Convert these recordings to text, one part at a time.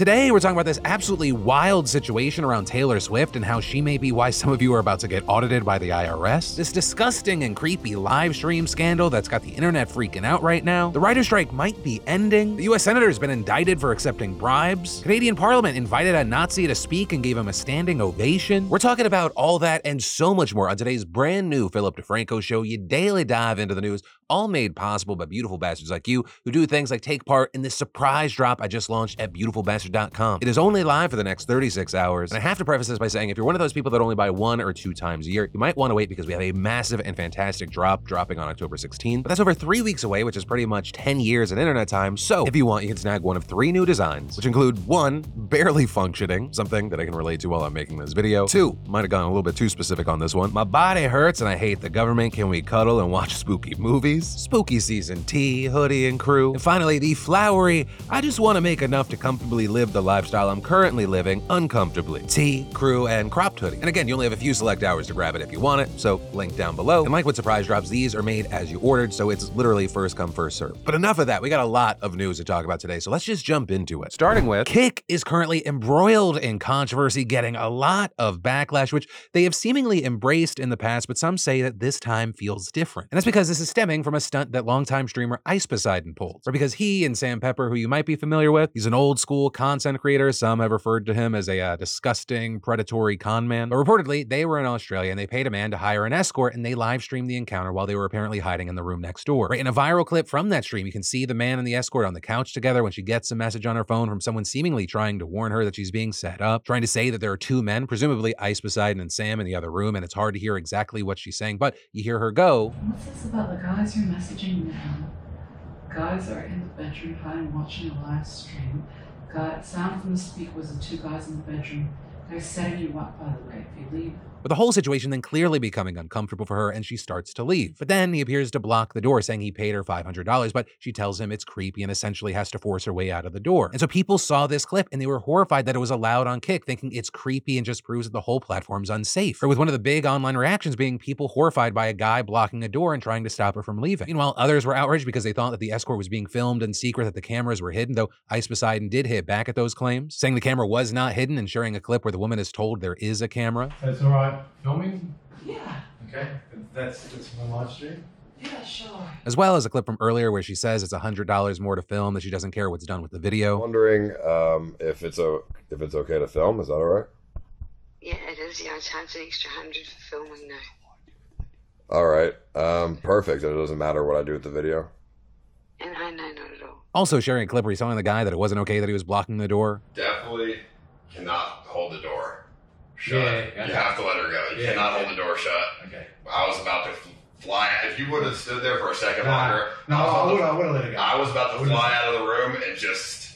Today, we're talking about this absolutely wild situation around Taylor Swift and how she may be why some of you are about to get audited by the IRS. This disgusting and creepy live stream scandal that's got the internet freaking out right now. The writer strike might be ending. The US senator has been indicted for accepting bribes. Canadian Parliament invited a Nazi to speak and gave him a standing ovation. We're talking about all that and so much more on today's brand new Philip DeFranco show. You daily dive into the news, all made possible by beautiful bastards like you who do things like take part in this surprise drop I just launched at beautifulbastard.com. It is only live for the next 36 hours. And I have to preface this by saying if you're one of those people that only buy one or two times a year, you might want to wait because we have a massive and fantastic drop dropping on October 16th. But that's over three weeks away, which is pretty much 10 years in internet time. So if you want, you can snag one of three new designs, which include one, barely functioning, something that I can relate to while I'm making this video. Two, might have gone a little bit too specific on this one. My body hurts and I hate the government. Can we cuddle and watch spooky movies? Spooky season tea, hoodie, and crew. And finally, the flowery, I just want to make enough to comfortably live the lifestyle I'm currently living uncomfortably. Tea, crew, and cropped hoodie. And again, you only have a few select hours to grab it if you want it, so link down below. And like with surprise drops, these are made as you ordered, so it's literally first come, first serve. But enough of that, we got a lot of news to talk about today, so let's just jump into it. Starting with Kick is currently embroiled in controversy, getting a lot of backlash, which they have seemingly embraced in the past, but some say that this time feels different. And that's because this is stemming from a stunt that longtime streamer Ice Poseidon pulled. Or because he and Sam Pepper, who you might be familiar with, he's an old school content creator. Some have referred to him as a uh, disgusting, predatory con man. But reportedly, they were in Australia and they paid a man to hire an escort and they live streamed the encounter while they were apparently hiding in the room next door. Right, in a viral clip from that stream, you can see the man and the escort on the couch together when she gets a message on her phone from someone seemingly trying to warn her that she's being set up, trying to say that there are two men, presumably Ice Poseidon and Sam in the other room, and it's hard to hear exactly what she's saying, but you hear her go, What's this about the guys messaging now? Guys are in the bedroom hiding watching a live stream. Sound from the speaker was the two guys in the bedroom. They're setting you up by the way. If you leave, But the whole situation then clearly becoming uncomfortable for her and she starts to leave. But then he appears to block the door, saying he paid her $500, but she tells him it's creepy and essentially has to force her way out of the door. And so people saw this clip and they were horrified that it was allowed on Kick, thinking it's creepy and just proves that the whole platform's unsafe. Or with one of the big online reactions being people horrified by a guy blocking a door and trying to stop her from leaving. Meanwhile, others were outraged because they thought that the escort was being filmed in secret, that the cameras were hidden, though Ice Poseidon did hit back at those claims, saying the camera was not hidden and sharing a clip where the woman is told there is a camera. That's all right. Filming? yeah, Okay. That's that's my live stream. yeah, sure. as well as a clip from earlier where she says it's $100 more to film, that she doesn't care what's done with the video. Wondering um, if it's a if it's okay to film. Is that all right? Yeah, it is. Yeah, I charge an extra hundred for filming now. All right. Um, perfect. It doesn't matter what I do with the video. And I know not at all. Also sharing a clip where he's telling the guy that it wasn't okay that he was blocking the door. Definitely cannot hold the door shut. Yeah, You have to let her go. You Yeah. cannot hold the door shut. Okay. I was about to f- fly. If you would have stood there for a second Nah, longer, no, I, I would to, I would have let it go. I was about to fly out of the room and just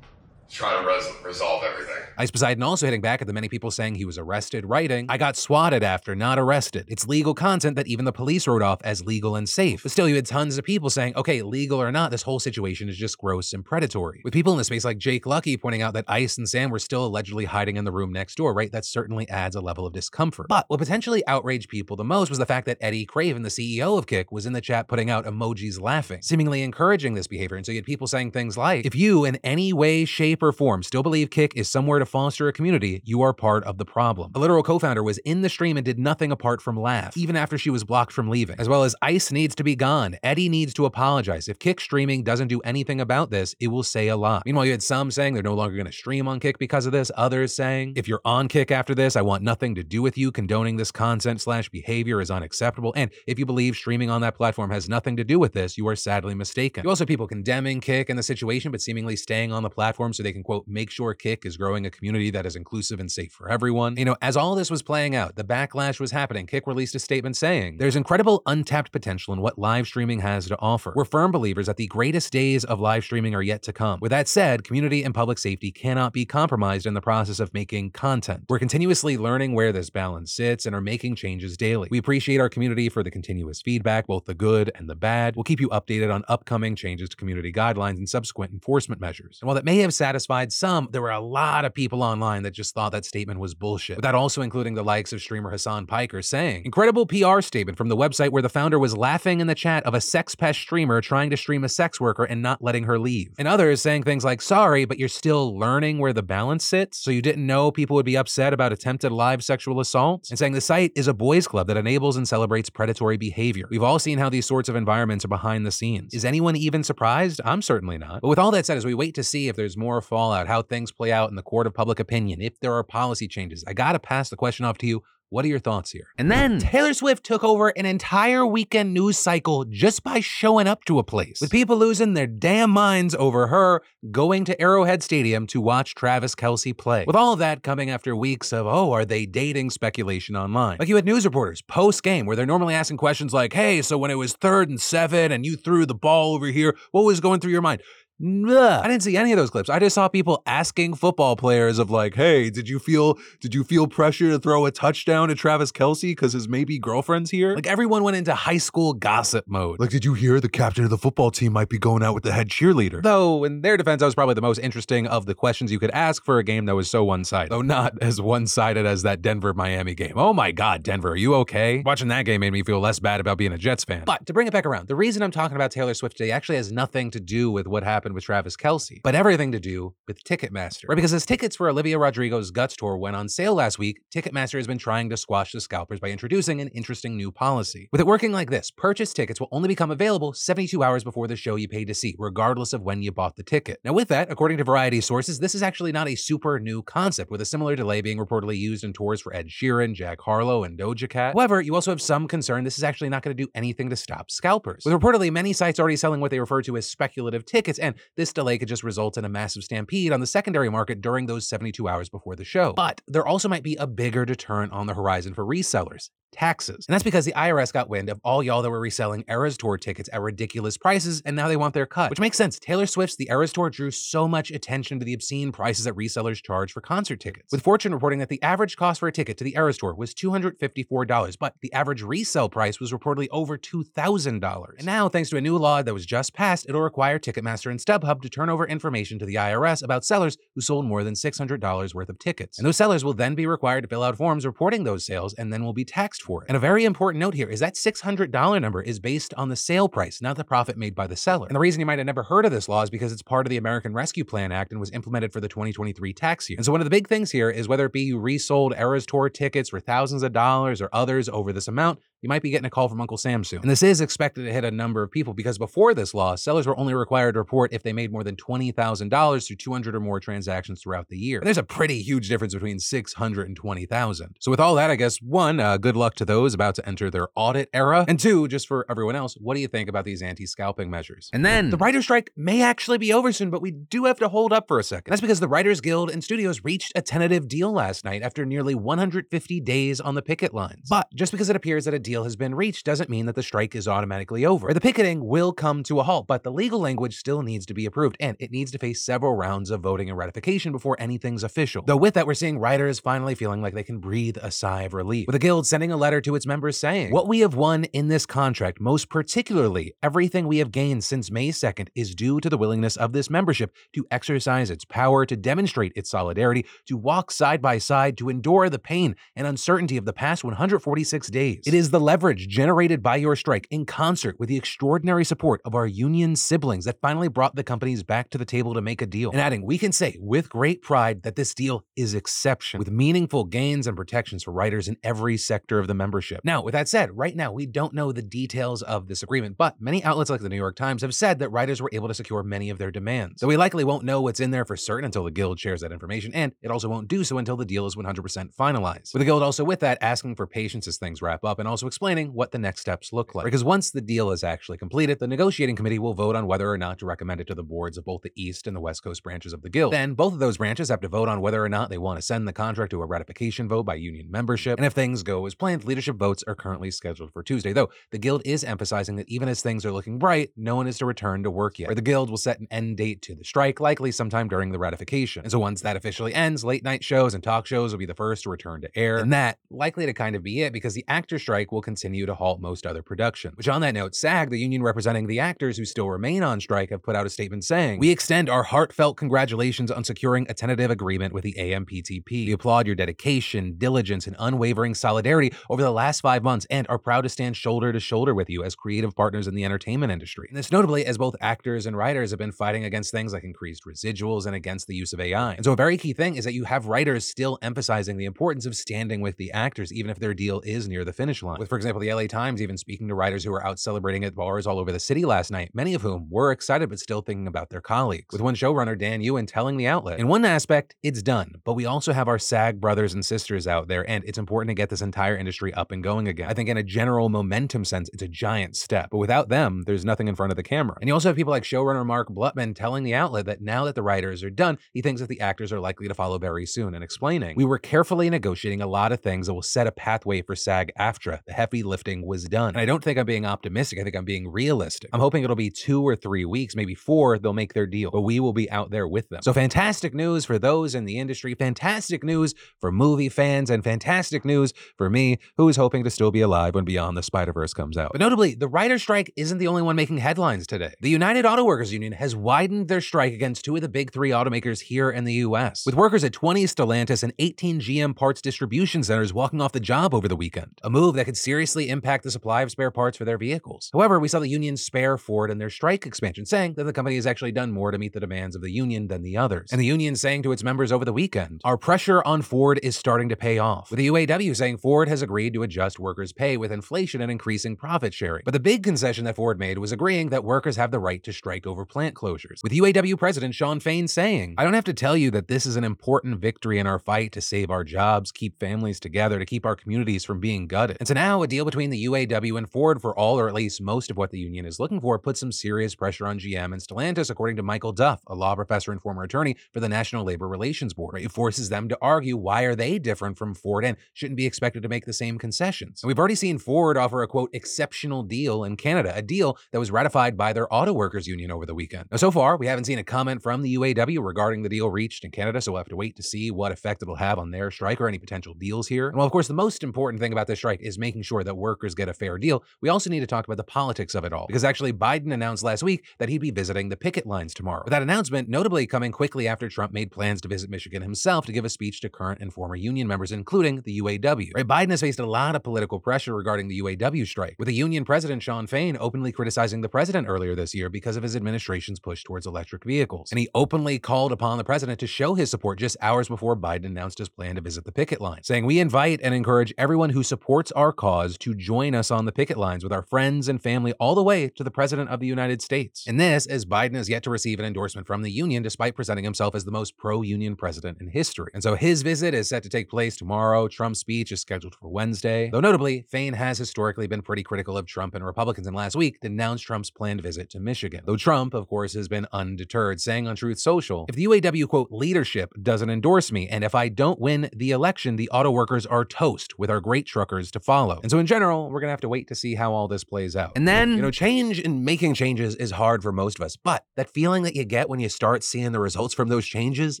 try to res- resolve everything. Ice Poseidon also hitting back at the many people saying he was arrested, writing, I got swatted after, not arrested. It's legal content that even the police wrote off as legal and safe. But still, you had tons of people saying, okay, legal or not, this whole situation is just gross and predatory. With people in the space like Jake Lucky pointing out that Ice and Sam were still allegedly hiding in the room next door, right? That certainly adds a level of discomfort. But what potentially outraged people the most was the fact that Eddie Craven, the CEO of Kick, was in the chat putting out emojis laughing, seemingly encouraging this behavior. And so you had people saying things like, if you in any way, shape, or form still believe Kick is somewhere to foster a community, you are part of the problem. A literal co-founder was in the stream and did nothing apart from laugh, even after she was blocked from leaving. As well as Ice needs to be gone. Eddie needs to apologize. If Kick streaming doesn't do anything about this, it will say a lot. Meanwhile, you had some saying they're no longer going to stream on Kick because of this. Others saying, if you're on Kick after this, I want nothing to do with you. Condoning this content slash behavior is unacceptable. And if you believe streaming on that platform has nothing to do with this, you are sadly mistaken. You also have people condemning Kick and the situation, but seemingly staying on the platform so they can, quote, make sure Kick is growing a community that is inclusive and safe for everyone. You know, as all this was playing out, the backlash was happening. Kick released a statement saying, There's incredible untapped potential in what live streaming has to offer. We're firm believers that the greatest days of live streaming are yet to come. With that said, community and public safety cannot be compromised in the process of making content. We're continuously learning where this balance sits and are making changes daily. We appreciate our community for the continuous feedback, both the good and the bad. We'll keep you updated on upcoming changes to community guidelines and subsequent enforcement measures. And while that may have satisfied satisfied some, there were a lot of people online that just thought that statement was bullshit. That also including the likes of streamer Hasan Piker saying, Incredible PR statement from the website where the founder was laughing in the chat of a sex pest streamer trying to stream a sex worker and not letting her leave. And others saying things like, Sorry, but you're still learning where the balance sits, so you didn't know people would be upset about attempted live sexual assault? And saying the site is a boys' club that enables and celebrates predatory behavior. We've all seen how these sorts of environments are behind the scenes. Is anyone even surprised? I'm certainly not. But with all that said, as we wait to see if there's more fallout, how things play out in the court of public opinion, if there are policy changes, I gotta pass the question off to you. What are your thoughts here? And then Taylor Swift took over an entire weekend news cycle just by showing up to a place, with people losing their damn minds over her going to Arrowhead Stadium to watch Travis Kelce play. With all of that coming after weeks of, oh, are they dating speculation online? Like you had news reporters post game where they're normally asking questions like, hey, so when it was third and seven and you threw the ball over here, what was going through your mind? I didn't see any of those clips. I just saw people asking football players of like, "Hey, did you feel did you feel pressure to throw a touchdown to Travis Kelce because his maybe girlfriend's here?" Like everyone went into high school gossip mode. Like, did you hear the captain of the football team might be going out with the head cheerleader? Though, in their defense, that was probably the most interesting of the questions you could ask for a game that was so one-sided. Though not as one-sided as that Denver Miami game. Oh my God, Denver, are you okay? Watching that game made me feel less bad about being a Jets fan. But to bring it back around, the reason I'm talking about Taylor Swift today actually has nothing to do with what happened with Travis Kelce, but everything to do with Ticketmaster. Right? Because as tickets for Olivia Rodrigo's Guts tour went on sale last week, Ticketmaster has been trying to squash the scalpers by introducing an interesting new policy. With it working like this, purchased tickets will only become available 72 hours before the show you paid to see, regardless of when you bought the ticket. Now, with that, according to Variety sources, this is actually not a super new concept, with a similar delay being reportedly used in tours for Ed Sheeran, Jack Harlow, and Doja Cat. However, you also have some concern this is actually not going to do anything to stop scalpers. With reportedly many sites already selling what they refer to as speculative tickets, and this delay could just result in a massive stampede on the secondary market during those 72 hours before the show. But there also might be a bigger deterrent on the horizon for resellers taxes. And that's because the IRS got wind of all y'all that were reselling Eras Tour tickets at ridiculous prices, and now they want their cut. Which makes sense. Taylor Swift's The Eras Tour drew so much attention to the obscene prices that resellers charge for concert tickets. With Fortune reporting that the average cost for a ticket to the Eras Tour was $254, but the average resale price was reportedly over $2,000. And now, thanks to a new law that was just passed, it'll require Ticketmaster and StubHub to turn over information to the IRS about sellers who sold more than $600 worth of tickets. And those sellers will then be required to fill out forms reporting those sales and then will be taxed for it. And a very important note here is that $600 number is based on the sale price, not the profit made by the seller. And the reason you might have never heard of this law is because it's part of the American Rescue Plan Act and was implemented for the 2023 tax year. And so one of the big things here is whether it be you resold Eras Tour tickets for thousands of dollars or others over this amount, you might be getting a call from Uncle Sam soon. And this is expected to hit a number of people because before this law, sellers were only required to report if they made more than $20,000 through 200 or more transactions throughout the year. And there's a pretty huge difference between 600 and 20,000. So with all that, I guess one, uh, good luck to those about to enter their audit era. And two, just for everyone else, what do you think about these anti-scalping measures? And then the writer's strike may actually be over soon, but we do have to hold up for a second. That's because the Writers Guild and studios reached a tentative deal last night after nearly 150 days on the picket lines. But just because it appears that a deal has been reached doesn't mean that the strike is automatically over. The picketing will come to a halt, but the legal language still needs to be approved, and it needs to face several rounds of voting and ratification before anything's official. Though with that, we're seeing writers finally feeling like they can breathe a sigh of relief, with the guild sending a letter to its members saying, What we have won in this contract, most particularly everything we have gained since May 2nd, is due to the willingness of this membership to exercise its power, to demonstrate its solidarity, to walk side by side, to endure the pain and uncertainty of the past 146 days. It is the leverage generated by your strike in concert with the extraordinary support of our union siblings that finally brought the companies back to the table to make a deal. And adding, we can say with great pride that this deal is exceptional, with meaningful gains and protections for writers in every sector of the membership. Now, with that said, right now we don't know the details of this agreement, but many outlets like the New York Times have said that writers were able to secure many of their demands. So we likely won't know what's in there for certain until the guild shares that information, and it also won't do so until the deal is 100% finalized. With the guild also with that asking for patience as things wrap up and also explaining what the next steps look like. Because once the deal is actually completed, the negotiating committee will vote on whether or not to recommend it to the boards of both the East and the West Coast branches of the guild. Then both of those branches have to vote on whether or not they want to send the contract to a ratification vote by union membership. And if things go as planned, leadership votes are currently scheduled for Tuesday, though the guild is emphasizing that even as things are looking bright, no one is to return to work yet. Or the guild will set an end date to the strike, likely sometime during the ratification. And so once that officially ends, late night shows and talk shows will be the first to return to air. And that likely to kind of be it because the actor strike will continue to halt most other production. Which, on that note, SAG, the union representing the actors who still remain on strike, have put out a statement saying, We extend our heartfelt congratulations on securing a tentative agreement with the AMPTP. We applaud your dedication, diligence, and unwavering solidarity over the last five months and are proud to stand shoulder to shoulder with you as creative partners in the entertainment industry. And this notably as both actors and writers have been fighting against things like increased residuals and against the use of AI. And so a very key thing is that you have writers still emphasizing the importance of standing with the actors, even if their deal is near the finish line. With, for example, the LA Times even speaking to writers who were out celebrating at bars all over the city last night, many of whom were excited but still thinking about their colleagues. With one showrunner, Dan Ewan, telling the outlet, in one aspect, it's done, but we also have our SAG brothers and sisters out there, and it's important to get this entire industry up and going again. I think in a general momentum sense, it's a giant step, but without them, there's nothing in front of the camera. And you also have people like showrunner Mark Blutman telling the outlet that now that the writers are done, he thinks that the actors are likely to follow very soon, and explaining, we were carefully negotiating a lot of things that will set a pathway for SAG AFTRA. Heavy lifting was done. And I don't think I'm being optimistic. I think I'm being realistic. I'm hoping it'll be two or three weeks, maybe four, they'll make their deal, but we will be out there with them. So fantastic news for those in the industry, fantastic news for movie fans, and fantastic news for me, who is hoping to still be alive when Beyond the Spider Verse comes out. But notably, the writer's strike isn't the only one making headlines today. The United Auto Workers Union has widened their strike against two of the big three automakers here in the US, with workers at 20 Stellantis and 18 GM parts distribution centers walking off the job over the weekend, a move that could seriously impact the supply of spare parts for their vehicles. However, we saw the union spare Ford in their strike expansion, saying that the company has actually done more to meet the demands of the union than the others. And the union saying to its members over the weekend, our pressure on Ford is starting to pay off, with the UAW saying Ford has agreed to adjust workers' pay with inflation and increasing profit sharing. But the big concession that Ford made was agreeing that workers have the right to strike over plant closures, with UAW President Shawn Fain saying, I don't have to tell you that this is an important victory in our fight to save our jobs, keep families together, to keep our communities from being gutted. And so now a deal between the UAW and Ford for all or at least most of what the union is looking for puts some serious pressure on GM and Stellantis, according to Michael Duff, a law professor and former attorney for the National Labor Relations Board. It forces them to argue why are they different from Ford and shouldn't be expected to make the same concessions. And we've already seen Ford offer a quote exceptional deal in Canada, a deal that was ratified by their auto workers union over the weekend. Now, so far, we haven't seen a comment from the UAW regarding the deal reached in Canada, so we'll have to wait to see what effect it'll have on their strike or any potential deals here. And while, of course, the most important thing about this strike is making sure that workers get a fair deal, we also need to talk about the politics of it all. Because actually, Biden announced last week that he'd be visiting the picket lines tomorrow. That announcement notably coming quickly after Trump made plans to visit Michigan himself to give a speech to current and former union members, including the UAW. Right, Biden has faced a lot of political pressure regarding the UAW strike, with the union president Shawn Fain openly criticizing the president earlier this year because of his administration's push towards electric vehicles. And he openly called upon the president to show his support just hours before Biden announced his plan to visit the picket line, saying, We invite and encourage everyone who supports our cause to join us on the picket lines with our friends and family all the way to the president of the United States. And this, as Biden has yet to receive an endorsement from the union, despite presenting himself as the most pro union president in history. And so his visit is set to take place tomorrow. Trump's speech is scheduled for Wednesday. Though notably, Fain has historically been pretty critical of Trump and Republicans, and last week denounced Trump's planned visit to Michigan. Though Trump, of course, has been undeterred, saying on Truth Social, if the UAW quote leadership doesn't endorse me, and if I don't win the election, the auto workers are toast with our great truckers to follow. And so in general, we're gonna have to wait to see how all this plays out. And then, you know, change and making changes is hard for most of us, but that feeling that you get when you start seeing the results from those changes,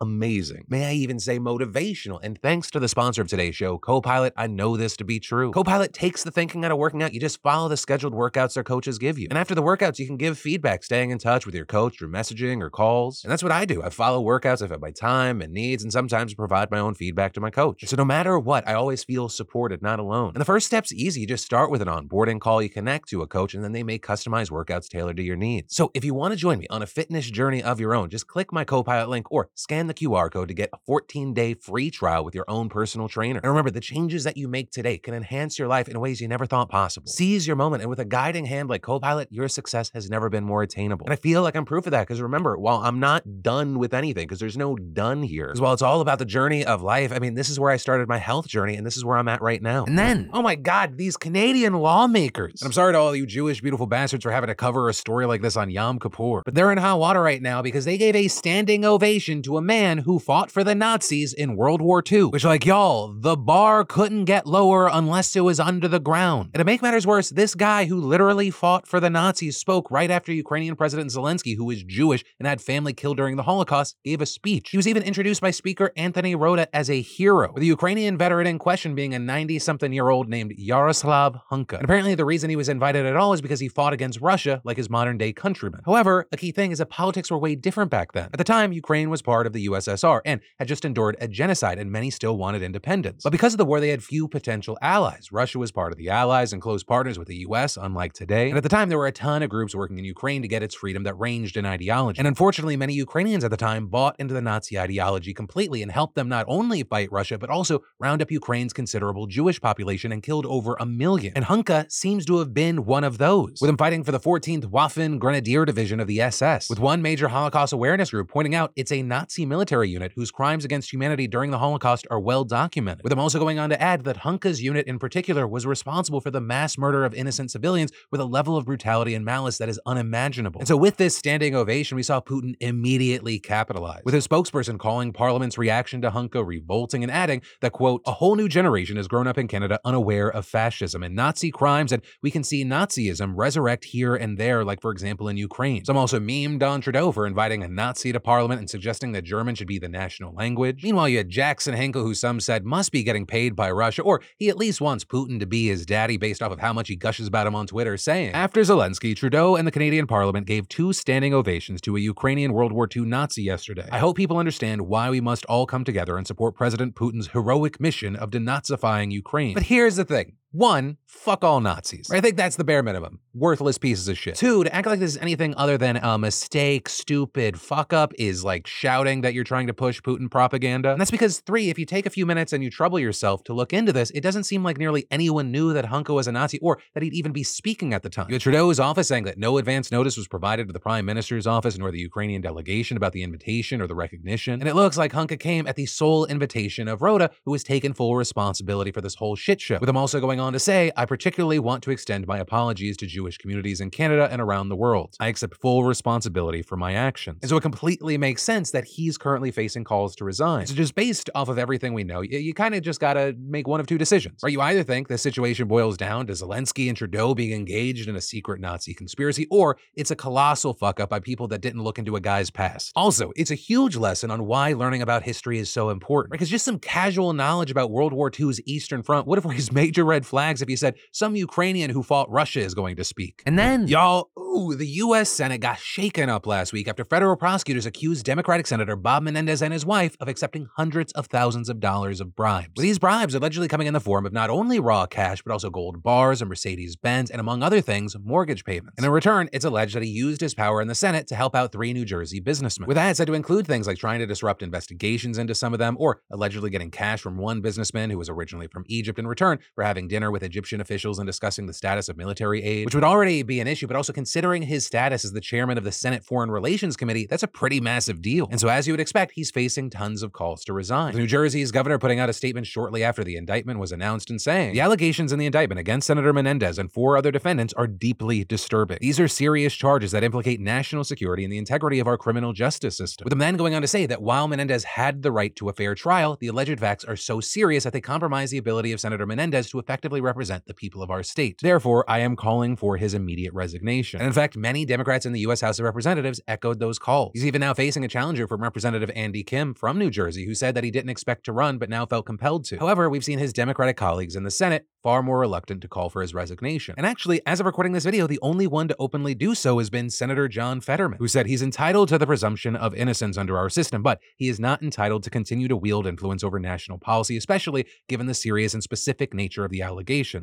amazing. May I even say motivational. And thanks to the sponsor of today's show, Copilot, I know this to be true. Copilot takes the thinking out of working out. You just follow the scheduled workouts their coaches give you. And after the workouts, you can give feedback, staying in touch with your coach through messaging or calls. And that's what I do. I follow workouts, I fit my time and needs, and sometimes provide my own feedback to my coach. So no matter what, I always feel supported, not alone. And the first step's easy. You just start with an onboarding call, you connect to a coach, and then they make customized workouts tailored to your needs. So if you want to join me on a fitness journey of your own, just click my Copilot link or scan the QR code to get a 14 day free trial with your own personal trainer. And remember, the changes that you make today can enhance your life in ways you never thought possible. Seize your moment, and with a guiding hand like Copilot, your success has never been more attainable. And I feel like I'm proof of that because remember, while I'm not done with anything, because there's no done here, because while it's all about the journey of life, I mean, this is where I started my health journey, and this is where I'm at right now. And then, oh my God, these Canadian lawmakers. And I'm sorry to all you Jewish beautiful bastards for having to cover a story like this on Yom Kippur, but they're in hot water right now because they gave a standing ovation to a man who fought for the Nazis in World War II. Which, like, y'all, the bar couldn't get lower unless it was under the ground. And to make matters worse, this guy who literally fought for the Nazis spoke right after Ukrainian President Zelensky, who is Jewish and had family killed during the Holocaust, gave a speech. He was even introduced by Speaker Anthony Rota as a hero, with the Ukrainian veteran in question being a 90 something year old named named Yaroslav Hunka. And apparently, the reason he was invited at all is because he fought against Russia like his modern day countrymen. However, a key thing is that politics were way different back then. At the time, Ukraine was part of the USSR and had just endured a genocide, and many still wanted independence. But because of the war, they had few potential allies. Russia was part of the Allies and close partners with the US, unlike today. And at the time, there were a ton of groups working in Ukraine to get its freedom that ranged in ideology. And unfortunately, many Ukrainians at the time bought into the Nazi ideology completely and helped them not only fight Russia, but also round up Ukraine's considerable Jewish population and killed over a million. And Hunka seems to have been one of those, with him fighting for the 14th Waffen Grenadier Division of the SS, with one major Holocaust awareness group pointing out it's a Nazi military unit whose crimes against humanity during the Holocaust are well documented, with him also going on to add that Hunka's unit in particular was responsible for the mass murder of innocent civilians with a level of brutality and malice that is unimaginable. And so with this standing ovation, we saw Putin immediately capitalize, with his spokesperson calling Parliament's reaction to Hunka revolting and adding that, quote, a whole new generation has grown up in Canada unaware of fascism and Nazi crimes, and we can see Nazism resurrect here and there, like for example in Ukraine. Some also memed on Trudeau for inviting a Nazi to Parliament and suggesting that German should be the national language. Meanwhile, you had Jackson Hinkle, who some said must be getting paid by Russia, or he at least wants Putin to be his daddy based off of how much he gushes about him on Twitter, saying, After Zelensky, Trudeau and the Canadian Parliament gave two standing ovations to a Ukrainian World War II Nazi yesterday. I hope people understand why we must all come together and support President Putin's heroic mission of denazifying Ukraine. But here's the thing thing. One, fuck all Nazis. I think that's the bare minimum. Worthless pieces of shit. Two, to act like this is anything other than a mistake, stupid fuck up is like shouting that you're trying to push Putin propaganda. And that's because three, if you take a few minutes and you trouble yourself to look into this, it doesn't seem like nearly anyone knew that Hunka was a Nazi or that he'd even be speaking at the time. You had Trudeau's office saying that no advance notice was provided to the Prime Minister's office nor the Ukrainian delegation about the invitation or the recognition. And it looks like Hunka came at the sole invitation of Rota, who has taken full responsibility for this whole shit show. With him also going on to say, I particularly want to extend my apologies to Jewish communities in Canada and around the world. I accept full responsibility for my actions. And so it completely makes sense that he's currently facing calls to resign. So just based off of everything we know, you, you kind of just gotta make one of two decisions. Right? You either think the situation boils down to Zelensky and Trudeau being engaged in a secret Nazi conspiracy, or it's a colossal fuck up by people that didn't look into a guy's past. Also, it's a huge lesson on why learning about history is so important. Because just some casual knowledge about World War II's Eastern Front would have raised major red flags if you said some Ukrainian who fought Russia is going to speak. And then, y'all, ooh, the US Senate got shaken up last week after federal prosecutors accused Democratic Senator Bob Menendez and his wife of accepting hundreds of thousands of dollars of bribes. With these bribes allegedly coming in the form of not only raw cash, but also gold bars, and Mercedes Benz, and among other things, mortgage payments. And in return, it's alleged that he used his power in the Senate to help out three New Jersey businessmen. With that said to include things like trying to disrupt investigations into some of them, or allegedly getting cash from one businessman who was originally from Egypt in return for having dinner with Egyptian officials and discussing the status of military aid, which would already be an issue, but also considering his status as the chairman of the Senate Foreign Relations Committee, that's a pretty massive deal. And so, as you would expect, he's facing tons of calls to resign. New Jersey's governor putting out a statement shortly after the indictment was announced and saying, The allegations in the indictment against Senator Menendez and four other defendants are deeply disturbing. These are serious charges that implicate national security and the integrity of our criminal justice system. With the man going on to say that while Menendez had the right to a fair trial, the alleged facts are so serious that they compromise the ability of Senator Menendez to effectively represent the people of our state. Therefore, I am calling for his immediate resignation. And in fact, many Democrats in the U.S. House of Representatives echoed those calls. He's even now facing a challenger from Representative Andy Kim from New Jersey, who said that he didn't expect to run but now felt compelled to. However, we've seen his Democratic colleagues in the Senate far more reluctant to call for his resignation. And actually, as of recording this video, the only one to openly do so has been Senator John Fetterman, who said he's entitled to the presumption of innocence under our system, but he is not entitled to continue to wield influence over national policy, especially given the serious and specific nature of the allegations.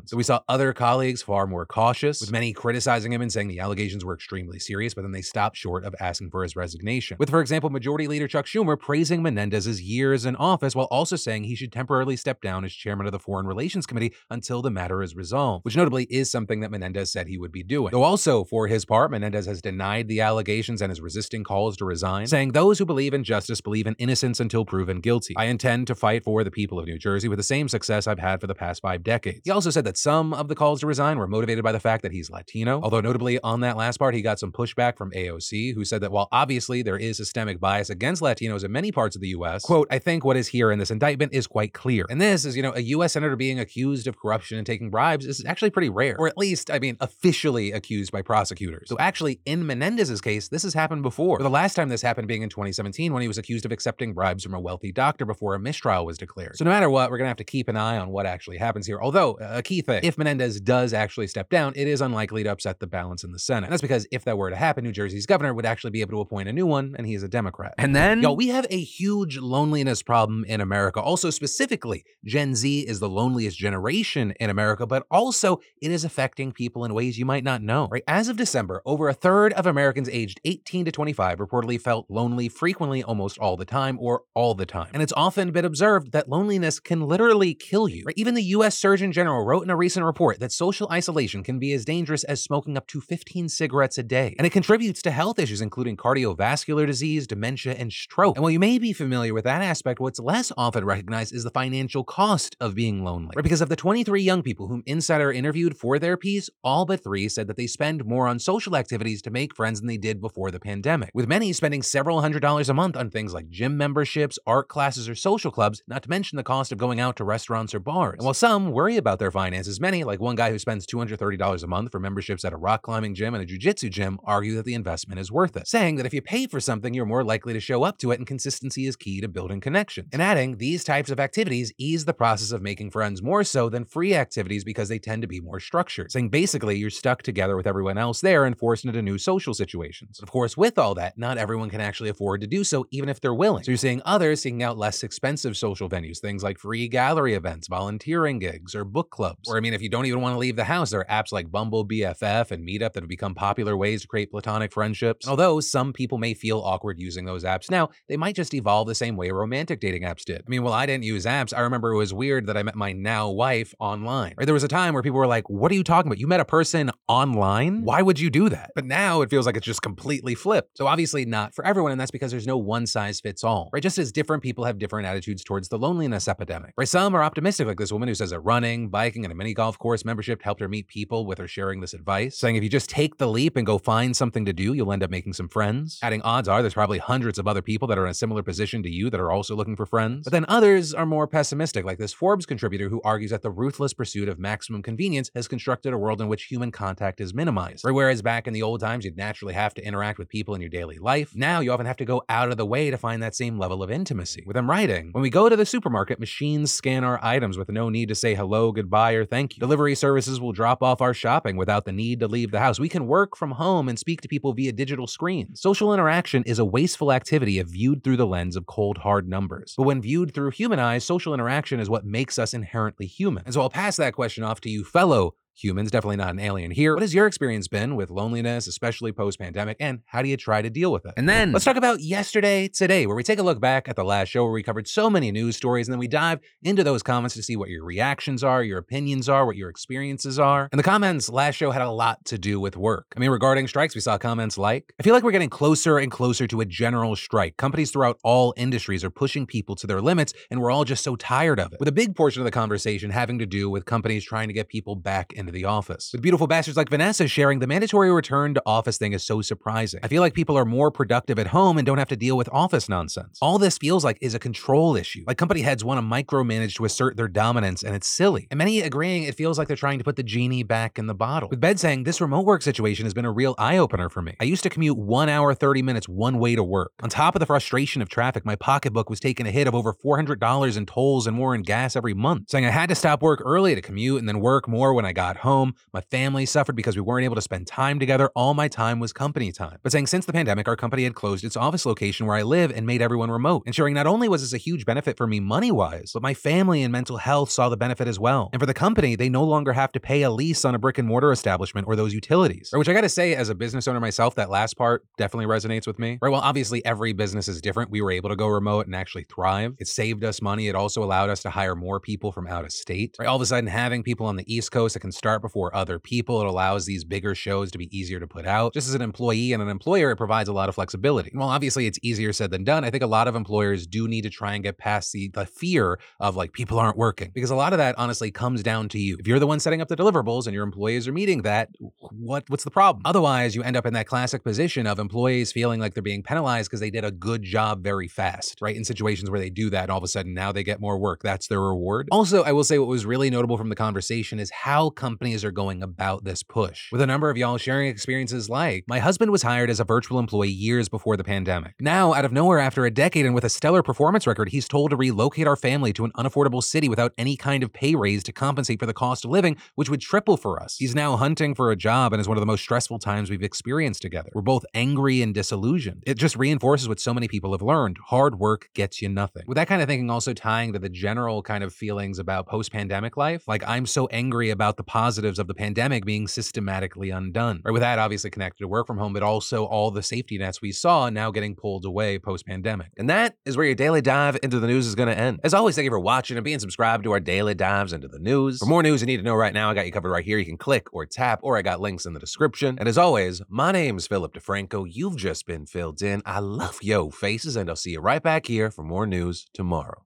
So we saw other colleagues far more cautious, with many criticizing him and saying the allegations were extremely serious, but then they stopped short of asking for his resignation. With, for example, Majority Leader Chuck Schumer praising Menendez's years in office while also saying he should temporarily step down as chairman of the Foreign Relations Committee until the matter is resolved, which notably is something that Menendez said he would be doing. Though also, for his part, Menendez has denied the allegations and is resisting calls to resign, saying those who believe in justice believe in innocence until proven guilty. I intend to fight for the people of New Jersey with the same success I've had for the past five decades. He also said that some of the calls to resign were motivated by the fact that he's Latino, although notably on that last part, he got some pushback from AOC, who said that while obviously there is systemic bias against Latinos in many parts of the US, quote, I think what is here in this indictment is quite clear. And this is, you know, a US senator being accused of corruption and taking bribes is actually pretty rare. Or at least, I mean, officially accused by prosecutors. So actually, in Menendez's case, this has happened before. The last time this happened being in 2017 when he was accused of accepting bribes from a wealthy doctor before a mistrial was declared. So no matter what, we're gonna have to keep an eye on what actually happens here. Although, Oh, a key thing, if Menendez does actually step down, it is unlikely to upset the balance in the Senate. And that's because if that were to happen, New Jersey's governor would actually be able to appoint a new one, and he is a Democrat. And then, yo, we have a huge loneliness problem in America. Also, specifically, Gen Z is the loneliest generation in America, but also it is affecting people in ways you might not know. Right? As of December, over a third of Americans aged 18 to 25 reportedly felt lonely frequently, almost all the time, or all the time. And it's often been observed that loneliness can literally kill you. Right? Even the U.S. Surgeon General wrote in a recent report that social isolation can be as dangerous as smoking up to 15 cigarettes a day, and it contributes to health issues including cardiovascular disease, dementia, and stroke. And while you may be familiar with that aspect, what's less often recognized is the financial cost of being lonely. Right? Because of the 23 young people whom Insider interviewed for their piece, all but three said that they spend more on social activities to make friends than they did before the pandemic, with many spending several hundred dollars a month on things like gym memberships, art classes, or social clubs, not to mention the cost of going out to restaurants or bars. And while some worry about their finances, many, like one guy who spends $230 a month for memberships at a rock climbing gym and a jujitsu gym, argue that the investment is worth it, saying that if you pay for something, you're more likely to show up to it, and consistency is key to building connections. And adding, these types of activities ease the process of making friends more so than free activities because they tend to be more structured. Saying basically, you're stuck together with everyone else there and forced into new social situations. Of course, with all that, not everyone can actually afford to do so, even if they're willing. So you're seeing others seeking out less expensive social venues, things like free gallery events, volunteering gigs, or book clubs. Or I mean, if you don't even want to leave the house, there are apps like Bumble BFF and Meetup that have become popular ways to create platonic friendships. And although some people may feel awkward using those apps now, they might just evolve the same way romantic dating apps did. I mean, well, I didn't use apps. I remember it was weird that I met my now wife online. Right? There was a time where people were like, "What are you talking about? You met a person online? Why would you do that?" But now it feels like it's just completely flipped. So obviously not for everyone, and that's because there's no one size fits all. Right? Just as different people have different attitudes towards the loneliness epidemic. Right? Some are optimistic, like this woman who says that running, biking, and a mini golf course membership helped her meet people with her sharing this advice, saying if you just take the leap and go find something to do, you'll end up making some friends. Adding odds are there's probably hundreds of other people that are in a similar position to you that are also looking for friends. But then others are more pessimistic, like this Forbes contributor who argues that the ruthless pursuit of maximum convenience has constructed a world in which human contact is minimized. Whereas back in the old times, you'd naturally have to interact with people in your daily life. Now you often have to go out of the way to find that same level of intimacy. With them writing, when we go to the supermarket, machines scan our items with no need to say hello, goodbye, or thank you. Delivery services will drop off our shopping without the need to leave the house. We can work from home and speak to people via digital screens. Social interaction is a wasteful activity if viewed through the lens of cold, hard numbers. But when viewed through human eyes, social interaction is what makes us inherently human. And so I'll pass that question off to you, fellow humans, definitely not an alien here. What has your experience been with loneliness, especially post pandemic, and how do you try to deal with it? And then let's talk about yesterday, today, where we take a look back at the last show where we covered so many news stories, and then we dive into those comments to see what your reactions are, your opinions are, what your experiences are. And the comments last show had a lot to do with work. I mean, regarding strikes, we saw comments like, I feel like we're getting closer and closer to a general strike. Companies throughout all industries are pushing people to their limits, and we're all just so tired of it. With a big portion of the conversation having to do with companies trying to get people back into the office. With beautiful bastards like Vanessa sharing the mandatory return to office thing is so surprising. I feel like people are more productive at home and don't have to deal with office nonsense. All this feels like is a control issue. Like company heads want to micromanage to assert their dominance, and it's silly. And many agreeing it feels like they're trying to put the genie back in the bottle. With Bed saying this remote work situation has been a real eye opener for me. I used to commute one hour, 30 minutes one way to work. On top of the frustration of traffic, my pocketbook was taking a hit of over $400 in tolls and more in gas every month. Saying I had to stop work early to commute and then work more when I got home. My family suffered because we weren't able to spend time together. All my time was company time. But saying since the pandemic, our company had closed its office location where I live and made everyone remote. Ensuring not only was this a huge benefit for me money wise, but my family and mental health saw the benefit as well. And for the company, they no longer have to pay a lease on a brick and mortar establishment or those utilities. Which I gotta say, as a business owner myself, that last part definitely resonates with me. Right. Well, obviously, every business is different. We were able to go remote and actually thrive. It saved us money. It also allowed us to hire more people from out of state. Right. All of a sudden, having people on the East Coast that can start before other people. It allows these bigger shows to be easier to put out. Just as an employee and an employer, it provides a lot of flexibility. Well, obviously, it's easier said than done. I think a lot of employers do need to try and get past the, the fear of like people aren't working because a lot of that honestly comes down to you. If you're the one setting up the deliverables and your employees are meeting that, what what's the problem? Otherwise, you end up in that classic position of employees feeling like they're being penalized because they did a good job very fast, right? In situations where they do that, all of a sudden now they get more work. That's their reward. Also, I will say what was really notable from the conversation is how companies are going about this push. With a number of y'all sharing experiences like, my husband was hired as a virtual employee years before the pandemic. Now, out of nowhere, after a decade and with a stellar performance record, he's told to relocate our family to an unaffordable city without any kind of pay raise to compensate for the cost of living, which would triple for us. He's now hunting for a job and is one of the most stressful times we've experienced together. We're both angry and disillusioned. It just reinforces what so many people have learned hard work gets you nothing. With that kind of thinking also tying to the general kind of feelings about post pandemic life, like I'm so angry about the positives of the pandemic being systematically undone. Right, with that obviously connected to work from home, but also all the safety nets we saw now getting pulled away post pandemic. And that is where your daily dive into the news is going to end. As always, thank you for watching and being subscribed to our daily dives into the news. For more news you need to know right now, I got you covered right here. You can click or tap, or I got links in the description. And as always, my name's Philip DeFranco. You've just been filled in. I love yo faces, and I'll see you right back here for more news tomorrow.